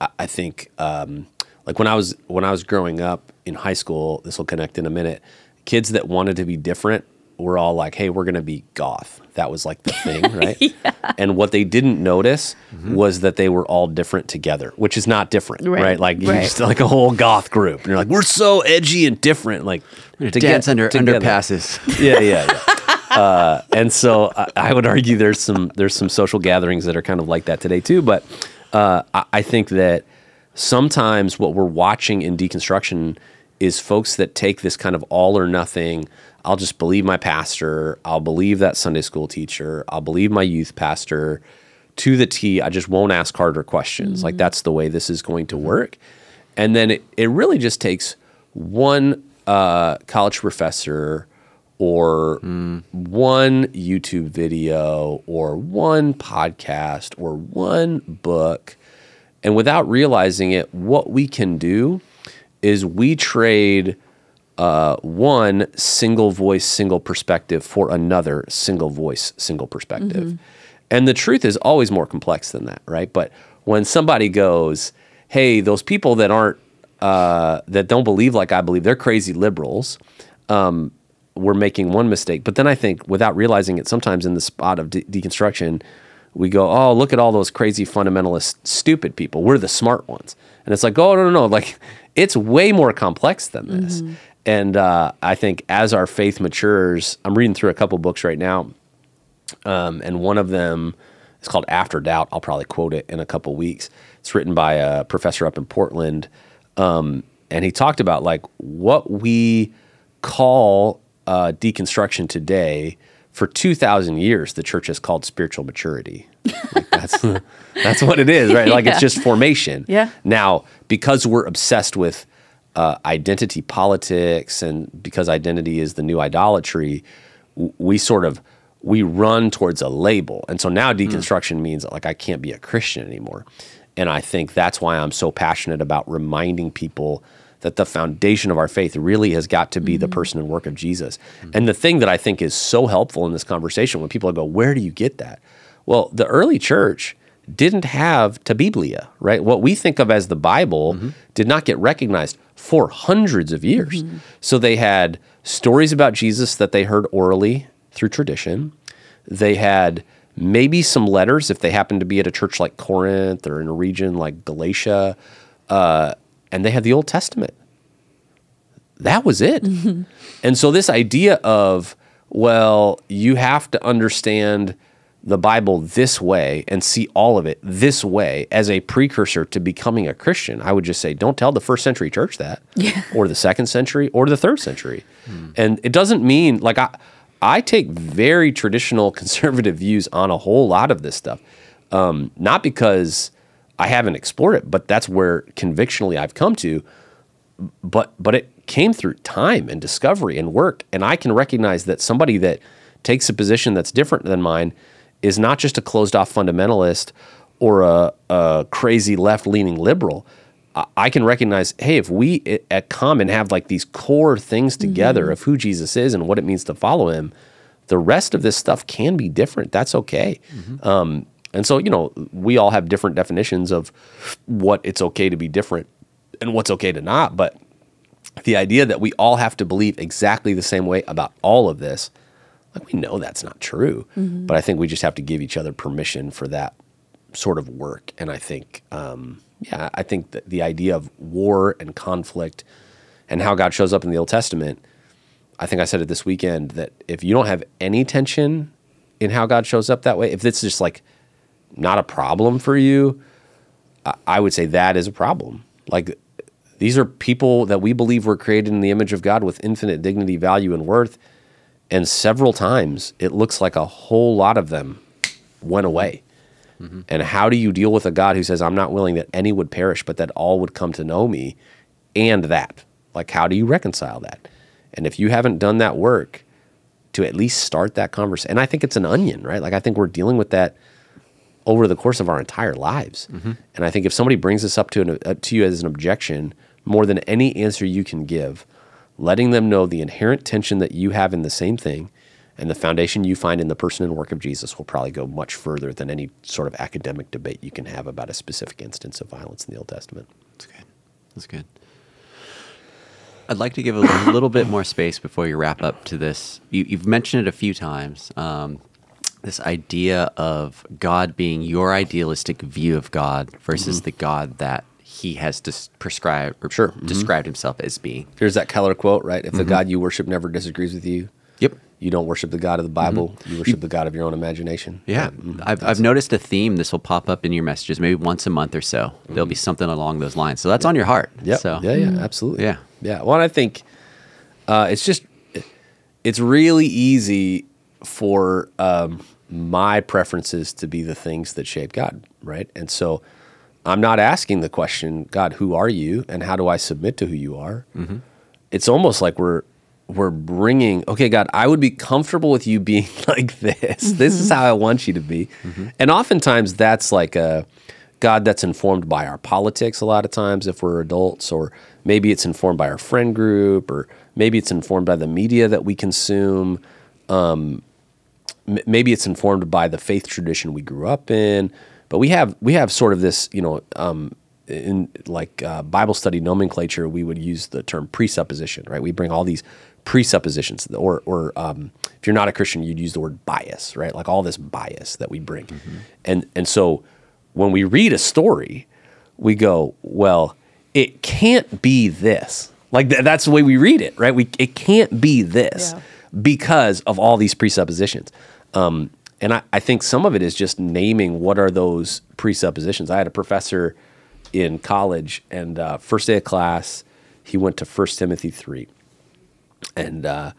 I, I think um, like when I was when I was growing up in high school. This will connect in a minute. Kids that wanted to be different were all like, "Hey, we're going to be goth." That was like the thing, right? And what they didn't notice was that they were all different together, which is not different, right? Right. Like you're Right. just like a whole goth group, and you're like, "We're so edgy and different." Like to get Dance under together. underpasses. Yeah, yeah, yeah. uh, and so I, I would argue there's some there's some social gatherings that are kind of like that today too. But uh, I, I think that sometimes what we're watching in deconstruction is folks that take this kind of all or nothing. I'll just believe my pastor. I'll believe that Sunday school teacher. I'll believe my youth pastor to the T. I just won't ask harder questions. Like mm-hmm. that's the way this is going to mm-hmm. work. And then it, it really just takes one uh, college professor or mm. one YouTube video or one podcast or one book. And without realizing it, what we can do is we trade uh, one single voice, single perspective for another single voice, single perspective. And the truth is always more complex than that, right? But when somebody goes, hey, those people that aren't, uh, that don't believe like I believe, they're crazy liberals. Um, we're making one mistake. But then I think, without realizing it, sometimes in the spot of de- deconstruction, we go, oh, look at all those crazy fundamentalist, stupid people. We're the smart ones. And it's like, oh, no, no, no. Like, it's way more complex than this. And uh, I think as our faith matures, I'm reading through a couple books right now. Um, and one of them is called After Doubt. I'll probably quote it in a couple weeks. It's written by a professor up in Portland. Um, and he talked about like what we call uh, deconstruction today. For 2,000 years, the church has called spiritual maturity. Like that's, that's what it is, right? Like it's just formation. Yeah. Now, because we're obsessed with uh, identity politics and because identity is the new idolatry, we sort of we run towards a label. And so now hmm. deconstruction means like I can't be a Christian anymore. And I think that's why I'm so passionate about reminding people that the foundation of our faith really has got to be the hmm. person and work of Jesus. Hmm. And the thing that I think is so helpful in this conversation when people go, "Where do you get that?" Well, the early church didn't have ta biblia, right? What we think of as the Bible mm-hmm. did not get recognized for hundreds of years. Mm-hmm. So they had stories about Jesus that they heard orally through tradition. They had maybe some letters if they happened to be at a church like Corinth or in a region like Galatia. Uh, and they had the Old Testament. That was it. Mm-hmm. And so, this idea of, well, you have to understand the Bible this way and see all of it this way as a precursor to becoming a Christian, I would just say, don't tell the first century church that, or the second century, or the third century. And it doesn't mean like I, I take very traditional conservative views on a whole lot of this stuff, um, not because I haven't explored it, but that's where convictionally I've come to. But but it came through time and discovery and work. And i can recognize that somebody that takes a position that's different than mine is not just a closed off fundamentalist or a, a crazy left leaning liberal. I- can recognize hey if we at common have like these core things together of who jesus is and what it means to follow him the rest of this stuff can be different. That's okay. Um, and so you know we all have different definitions of what it's okay to be different and what's okay to not. But the idea that we all have to believe exactly the same way about all of this, like we know that's not true. But I think we just have to give each other permission for that sort of work. And I think, um, yeah, I think that the idea of war and conflict and how God shows up in the Old Testament, I think I said it this weekend that if you don't have any tension in how God shows up that way, if it's just like not a problem for you, I- I would say that is a problem. Like these are people that we believe were created in the image of God with infinite dignity, value, and worth. And several times it looks like a whole lot of them went away. And how do you deal with a God who says, I'm not willing that any would perish, but that all would come to know me and that? Like, how do you reconcile that? And if you haven't done that work to at least start that conversation, and I think it's an onion, right? Like, I think we're dealing with that over the course of our entire lives. And I think if somebody brings this up to an, uh, to you as an objection, more than any answer you can give, letting them know the inherent tension that you have in the same thing and the foundation you find in the person and work of Jesus will probably go much further than any sort of academic debate you can have about a specific instance of violence in the Old Testament. That's good. That's good. I'd like to give a little bit more space before you wrap up to this. You, you've mentioned it a few times. Um, this idea of God being your idealistic view of God versus the God that He has dis- prescribed or Sure. Mhm. described Himself as being. Here's that Keller quote, right? If the God you worship never disagrees with you, Yep. you don't worship the God of the Bible. You worship the God of your own imagination. Yeah, mhm. I've, I've noticed a theme. This will pop up in your messages maybe once a month or so. There'll be something along those lines. So that's on your heart. Yeah. So Yeah, yeah, absolutely. Yeah. Yeah. Well, I think uh, it's just it's really easy for um, my preferences to be the things that shape God, right? And so I'm not asking the question, God, who are you, and how do I submit to who you are? Mm-hmm. It's almost like we're we're bringing okay god i would be comfortable with you being like this. Mm-hmm. This is how i want you to be. Mm-hmm. And oftentimes that's like a god that's informed by our politics a lot of times if we're adults or maybe it's informed by our friend group or maybe it's informed by the media that we consume. Um, m- maybe it's informed by the faith tradition we grew up in but we have we have sort of this you know um, in like uh, bible study nomenclature we would use the term presupposition right? We bring all these presuppositions or or um, if you're not a christian you'd use the word bias right? Like all this bias that we bring. And and so when we read a story we go well it can't be this. Like th- that's the way we read it right? We it can't be this Yeah. because of all these presuppositions. Um, and I, I think some of it is just naming what are those presuppositions. I had a professor in college, and uh, first day of class, he went to 1 Timothy 3. And uh,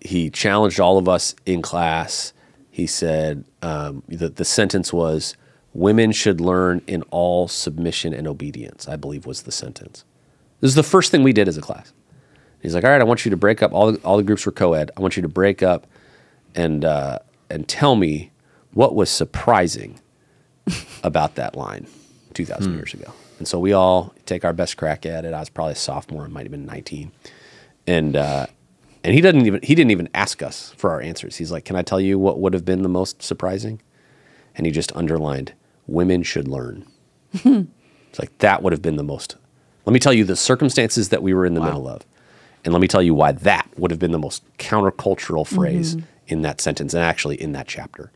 he challenged all of us in class. He said, um, the, the sentence was, Women should learn in all submission and obedience, I believe was the sentence. This is the first thing we did as a class. He's like, all right, I want you to break up. All the, all the groups were co-ed. I want you to break up and uh, and tell me what was surprising about that line 2,000 years ago. And so we all take our best crack at it. I was probably a sophomore. I might have been 19. And uh, and he doesn't even he didn't even ask us for our answers. He's like, "Can I tell you what would have been the most surprising?" And he just underlined, "Women should learn." It's like that would have been the most. Let me tell you the circumstances that we were in the middle of. And let me tell you why that would have been the most countercultural phrase in that sentence and actually in that chapter.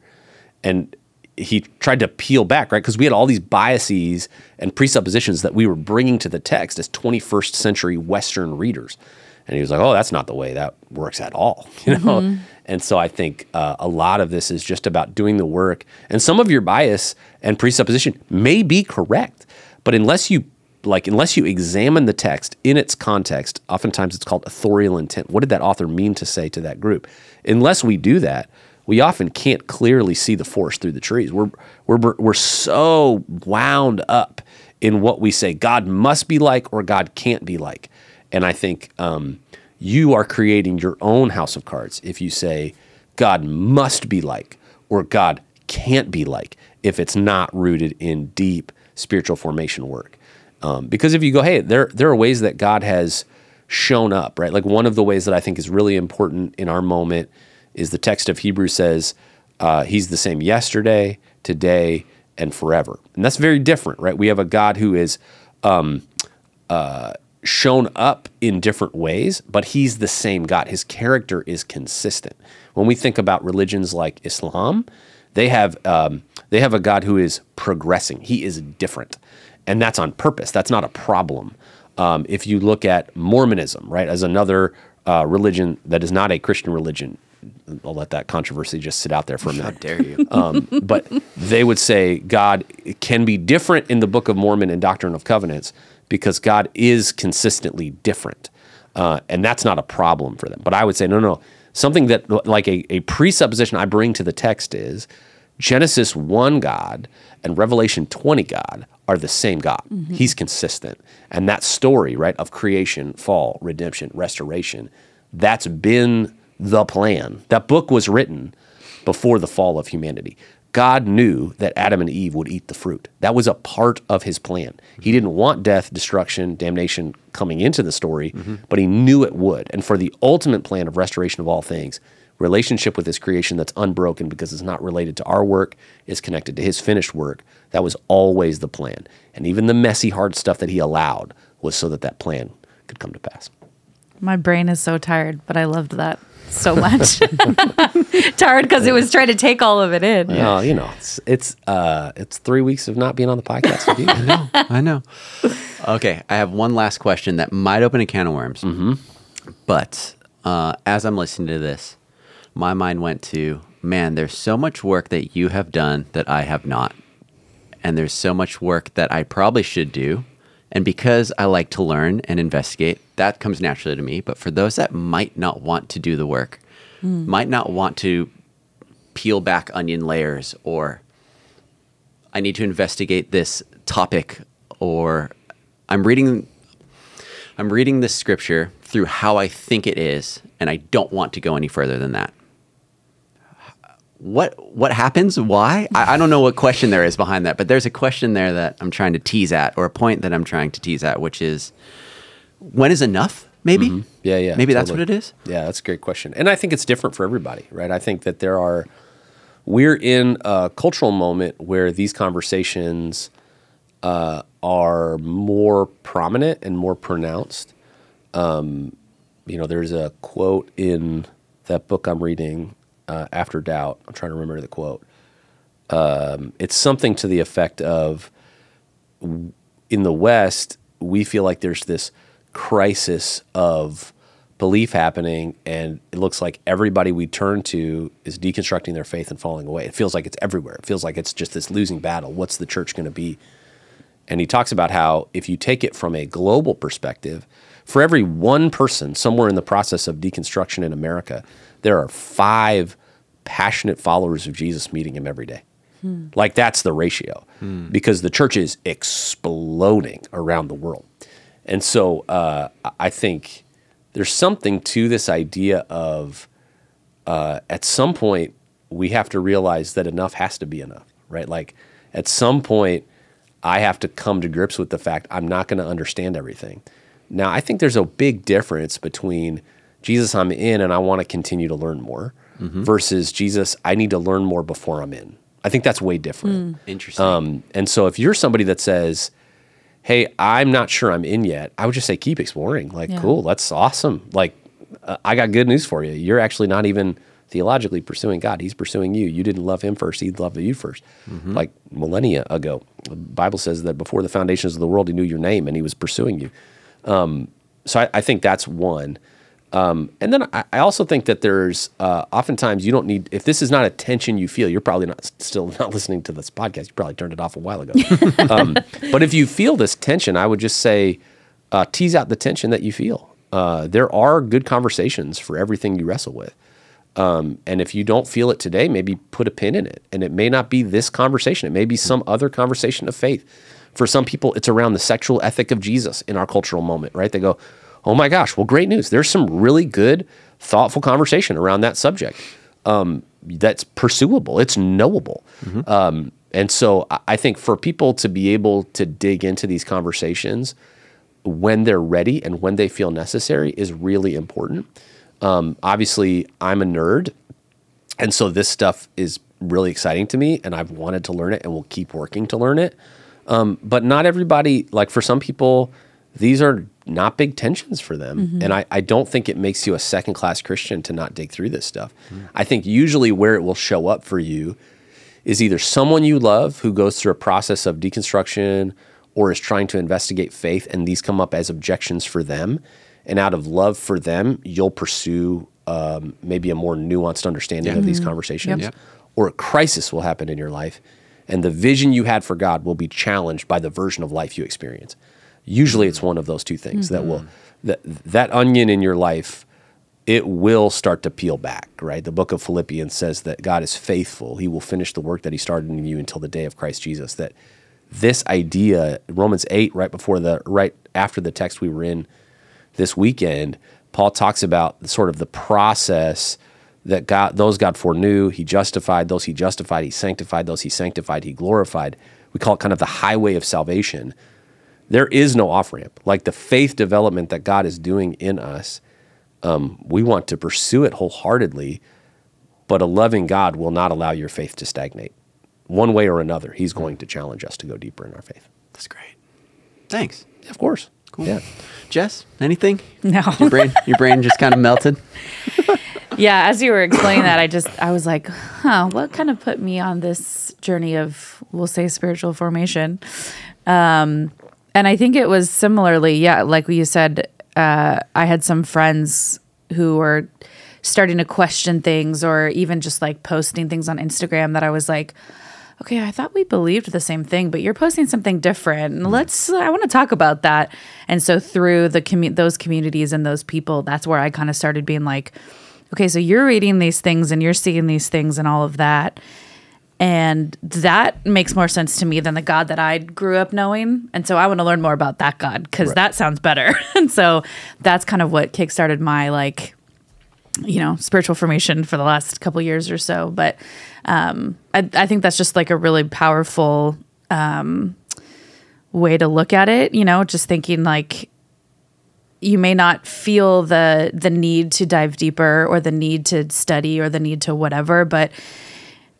And he tried to peel back, right? Because we had all these biases and presuppositions that we were bringing to the text as 21st century Western readers. And he was like, oh, that's not the way that works at all, you know? And so I think uh, a lot of this is just about doing the work. And some of your bias and presupposition may be correct, but unless you like unless you examine the text in its context, oftentimes it's called authorial intent. What did that author mean to say to that group? Unless we do that, we often can't clearly see the forest through the trees. We're we're we're so wound up in what we say God must be like or God can't be like, and I think um, you are creating your own house of cards if you say God must be like or God can't be like if it's not rooted in deep spiritual formation work. Um, because if you go, hey, there there are ways that God has shown up, right? Like one of the ways that I think is really important in our moment is the text of Hebrews says uh, He's the same yesterday, today, and forever, and that's very different, right? We have a God who is um, uh, shown up in different ways, but He's the same God. His character is consistent. When we think about religions like Islam, they have um, they have a God who is progressing. He is different, and that's on purpose. That's not a problem. Um, if you look at Mormonism, right, as another uh, religion that is not a Christian religion, I'll let that controversy just sit out there for a minute. How dare you? Um, but they would say God can be different in the Book of Mormon and Doctrine of Covenants because God is consistently different. Uh, and that's not a problem for them. But I would say, no, no, something that like a, a presupposition I bring to the text is Genesis 1 God and Revelation 20 God are the same God. Mm-hmm. He's consistent. And that story, right, of creation, fall, redemption, restoration, that's been the plan. That book was written before the fall of humanity. God knew that Adam and Eve would eat the fruit. That was a part of his plan. He didn't want death, destruction, damnation coming into the story, mm-hmm. but he knew it would. And for the ultimate plan of restoration of all things, relationship with his creation that's unbroken because it's not related to our work, is connected to his finished work. That was always the plan. And even the messy, hard stuff that he allowed was so that that plan could come to pass. My brain is so tired, but I loved that so much. tired because it was trying to take all of it in. Oh, you know, it's it's uh, it's three weeks of not being on the podcast with you. I know. Okay, I have one last question that might open a can of worms. Mm-hmm. But uh, as I'm listening to this, my mind went to, man, there's so much work that you have done that I have not. And there's so much work that I probably should do. And because I like to learn and investigate, that comes naturally to me. But for those that might not want to do the work, hmm. might not want to peel back onion layers or I need to investigate this topic or I'm reading I'm reading this scripture through how I think it is and I don't want to go any further than that. What what happens? Why? I, I don't know what question there is behind that, but there's a question there that I'm trying to tease at, or a point that I'm trying to tease at, which is when is enough? Maybe. Yeah, yeah. Maybe that's what it is. Yeah, that's a great question. And I think it's different for everybody, right? I think that there are, we're in a cultural moment where these conversations uh, are more prominent and more pronounced. Um, you know, there's a quote in that book I'm reading, uh, After Doubt. I'm trying to remember the quote. Um, it's something to the effect of, in the West, we feel like there's this crisis of belief happening, and it looks like everybody we turn to is deconstructing their faith and falling away. It feels like it's everywhere. It feels like it's just this losing battle. What's the church going to be? And he talks about how if you take it from a global perspective, for every one person somewhere in the process of deconstruction in America, there are five passionate followers of Jesus meeting him every day. Like that's the ratio because the church is exploding around the world. And so uh, I think there's something to this idea of uh, at some point we have to realize that enough has to be enough, right? Like at some point I have to come to grips with the fact I'm not going to understand everything. Now, I think there's a big difference between Jesus, I'm in and I want to continue to learn more versus Jesus, I need to learn more before I'm in. I think that's way different. Interesting. Um, and so if you're somebody that says, "Hey, I'm not sure I'm in yet," I would just say keep exploring. Like, Yeah. cool, that's awesome. Like, uh, I got good news for you. You're actually not even theologically pursuing God. He's pursuing you. You didn't love Him first. He loved you 1st Like millennia ago, the Bible says that before the foundations of the world, He knew your name and He was pursuing you. Um, so I, I think that's one. Um, and then I, I also think that there's uh, oftentimes you don't need if this is not a tension you feel, you're probably not still not listening to this podcast. You probably turned it off a while ago. um, but if you feel this tension, I would just say uh, tease out the tension that you feel. Uh, there are good conversations for everything you wrestle with. Um, and if you don't feel it today, maybe put a pin in it. And it may not be this conversation, it may be some other conversation of faith. For some people, it's around the sexual ethic of Jesus in our cultural moment, right? They go, oh my gosh, well, great news. There's some really good, thoughtful conversation around that subject um, that's pursuable, it's knowable. Um, and so I- I think for people to be able to dig into these conversations when they're ready and when they feel necessary is really important. Um, obviously, I'm a nerd, and so this stuff is really exciting to me, and I've wanted to learn it and will keep working to learn it. Um, but not everybody, like for some people, these are not big tensions for them. And I, I don't think it makes you a second class Christian to not dig through this stuff. I think usually where it will show up for you is either someone you love who goes through a process of deconstruction or is trying to investigate faith, and these come up as objections for them. And out of love for them, you'll pursue um, maybe a more nuanced understanding of these conversations. Yep. Or a crisis will happen in your life, and the vision you had for God will be challenged by the version of life you experience. Usually, it's one of those two things that will that that onion in your life it will start to peel back, right? The book of Philippians says that God is faithful. He will finish the work that he started in you until the day of Christ Jesus. That this idea, Romans 8, right before the right after the text we were in this weekend, Paul talks about sort of the process that God those God foreknew, he justified, those he justified, he sanctified, those he sanctified, he glorified. We call it kind of the highway of salvation. There is no off ramp. Like the faith development that God is doing in us, um, we want to pursue it wholeheartedly, but a loving God will not allow your faith to stagnate. One way or another, He's going to challenge us to go deeper in our faith. That's great. Thanks. Of course. Cool. Yeah. Jess, anything? No. Your brain, your brain just kind of melted. yeah, as you were explaining that, I just I was like, huh, what kind of put me on this journey of we'll say spiritual formation? Um, and I think it was similarly, yeah, like you said, uh, I had some friends who were starting to question things or even just like posting things on Instagram that I was like, okay, I thought we believed the same thing, but you're posting something different. Let's, I want to talk about that. And so through the commu- those communities and those people, that's where I kind of started being like, okay, so you're reading these things and you're seeing these things and all of that. And that makes more sense to me than the God that I grew up knowing. And so I want to learn more about that God because that sounds better. and so that's kind of what kickstarted my like, you know, spiritual formation for the last couple years or so. But um, I, I think that's just like a really powerful um, way to look at it. You know, just thinking like you may not feel the the need to dive deeper or the need to study or the need to whatever, but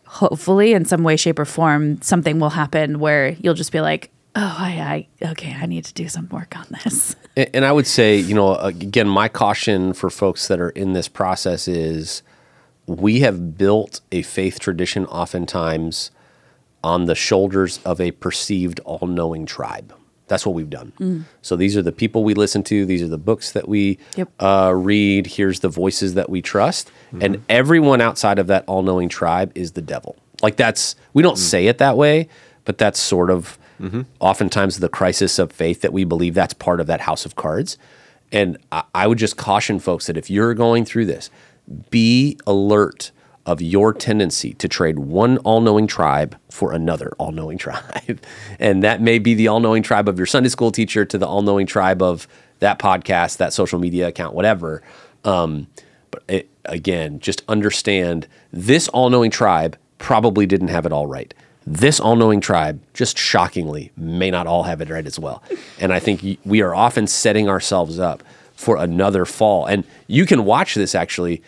hopefully in some way, shape, or form, something will happen where you'll just be like, oh, I, I okay, I need to do some work on this. And, and I would say, you know, uh, again, my caution for folks that are in this process is we have built a faith tradition oftentimes on the shoulders of a perceived all knowing tribe. That's what we've done. Mm. So these are the people we listen to. These are the books that we Yep. uh, read. Here's the voices that we trust. Mm-hmm. And everyone outside of that all knowing tribe is the devil. Like that's, we don't mm. say it that way, but that's sort of mm-hmm. oftentimes the crisis of faith that we believe that's part of that house of cards. And I, I would just caution folks that if you're going through this, be alert of your tendency to trade one all knowing tribe for another all knowing tribe. and that may be the all knowing tribe of your Sunday school teacher to the all knowing tribe of that podcast, that social media account, whatever. Um, but it, again, just understand this all knowing tribe probably didn't have it all right. This all knowing tribe, just shockingly, may not all have it right as well. And I think we are often setting ourselves up for another fall. And you can watch this actually.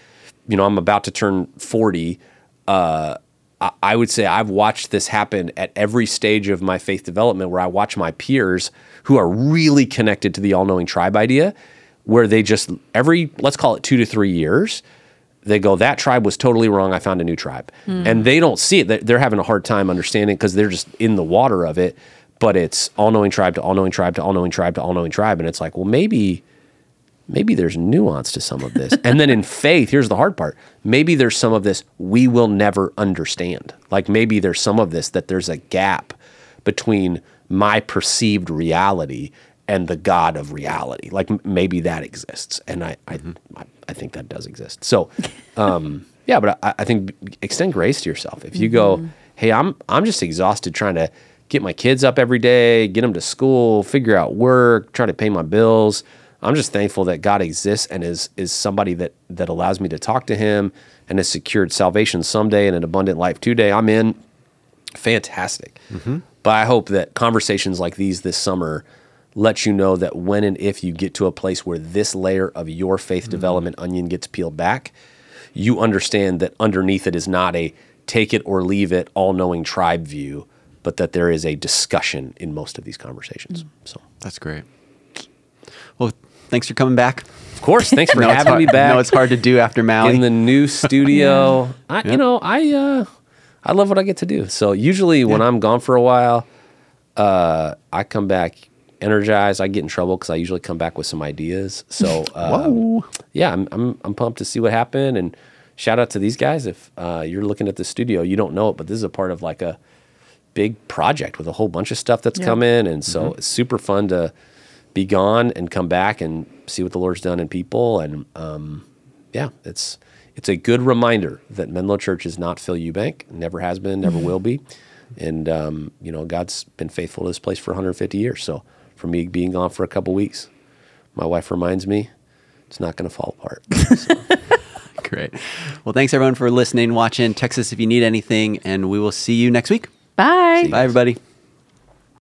You know, I'm about to turn 40. Uh, I- I would say I've watched this happen at every stage of my faith development where I watch my peers who are really connected to the all knowing tribe idea, where they just, every, let's call it two to three years, they go, that tribe was totally wrong. I found a new tribe. And they don't see it. They're- They're having a hard time understanding because they're just in the water of it. But it's all knowing tribe to all knowing tribe to all knowing tribe to all knowing tribe. And it's like, well, maybe maybe there's nuance to some of this. and then in faith, here's the hard part. Maybe there's some of this we will never understand. Like maybe there's some of this that there's a gap between my perceived reality and the God of reality. Like m- maybe that exists. And I, I, I, I think that does exist. So, um, yeah, but I, I think extend grace to yourself. If you go, hey, I'm, I'm just exhausted trying to get my kids up every day, get them to school, figure out work, try to pay my bills. I'm just thankful that God exists and is is somebody that that allows me to talk to Him and has secured salvation someday and an abundant life today. I'm in. Fantastic. Mm-hmm. But I hope that conversations like these this summer let you know that when and if you get to a place where this layer of your faith mm-hmm. development onion gets peeled back, you understand that underneath it is not a take it or leave it all knowing tribe view, but that there is a discussion in most of these conversations. Mm. So, That's great. Well, thanks for coming back. of course, thanks for I know it's having hard- me back. I know it's hard to do after Maui. in the new studio. I, You know, I uh, I love what I get to do. So usually when I'm gone for a while, uh, I come back energized. I get in trouble because I usually come back with some ideas. So uh, yeah, I'm, I'm I'm pumped to see what happened. And shout out to these guys. If uh, you're looking at the studio, you don't know it, but this is a part of like a big project with a whole bunch of stuff that's Yeah. come in, and so it's super fun to be gone and come back and see what the Lord's done in people. And um, yeah, it's it's a good reminder that Menlo Church is not Phil EuBank, never has been, never will be. And um, you know, God's been faithful to this place for 150 years. So for me being gone for a couple weeks, my wife reminds me it's not going to fall apart. So, Great. Well, thanks everyone for listening, watching. Text us if you need anything, and we will see you next week. Bye. Bye, everybody.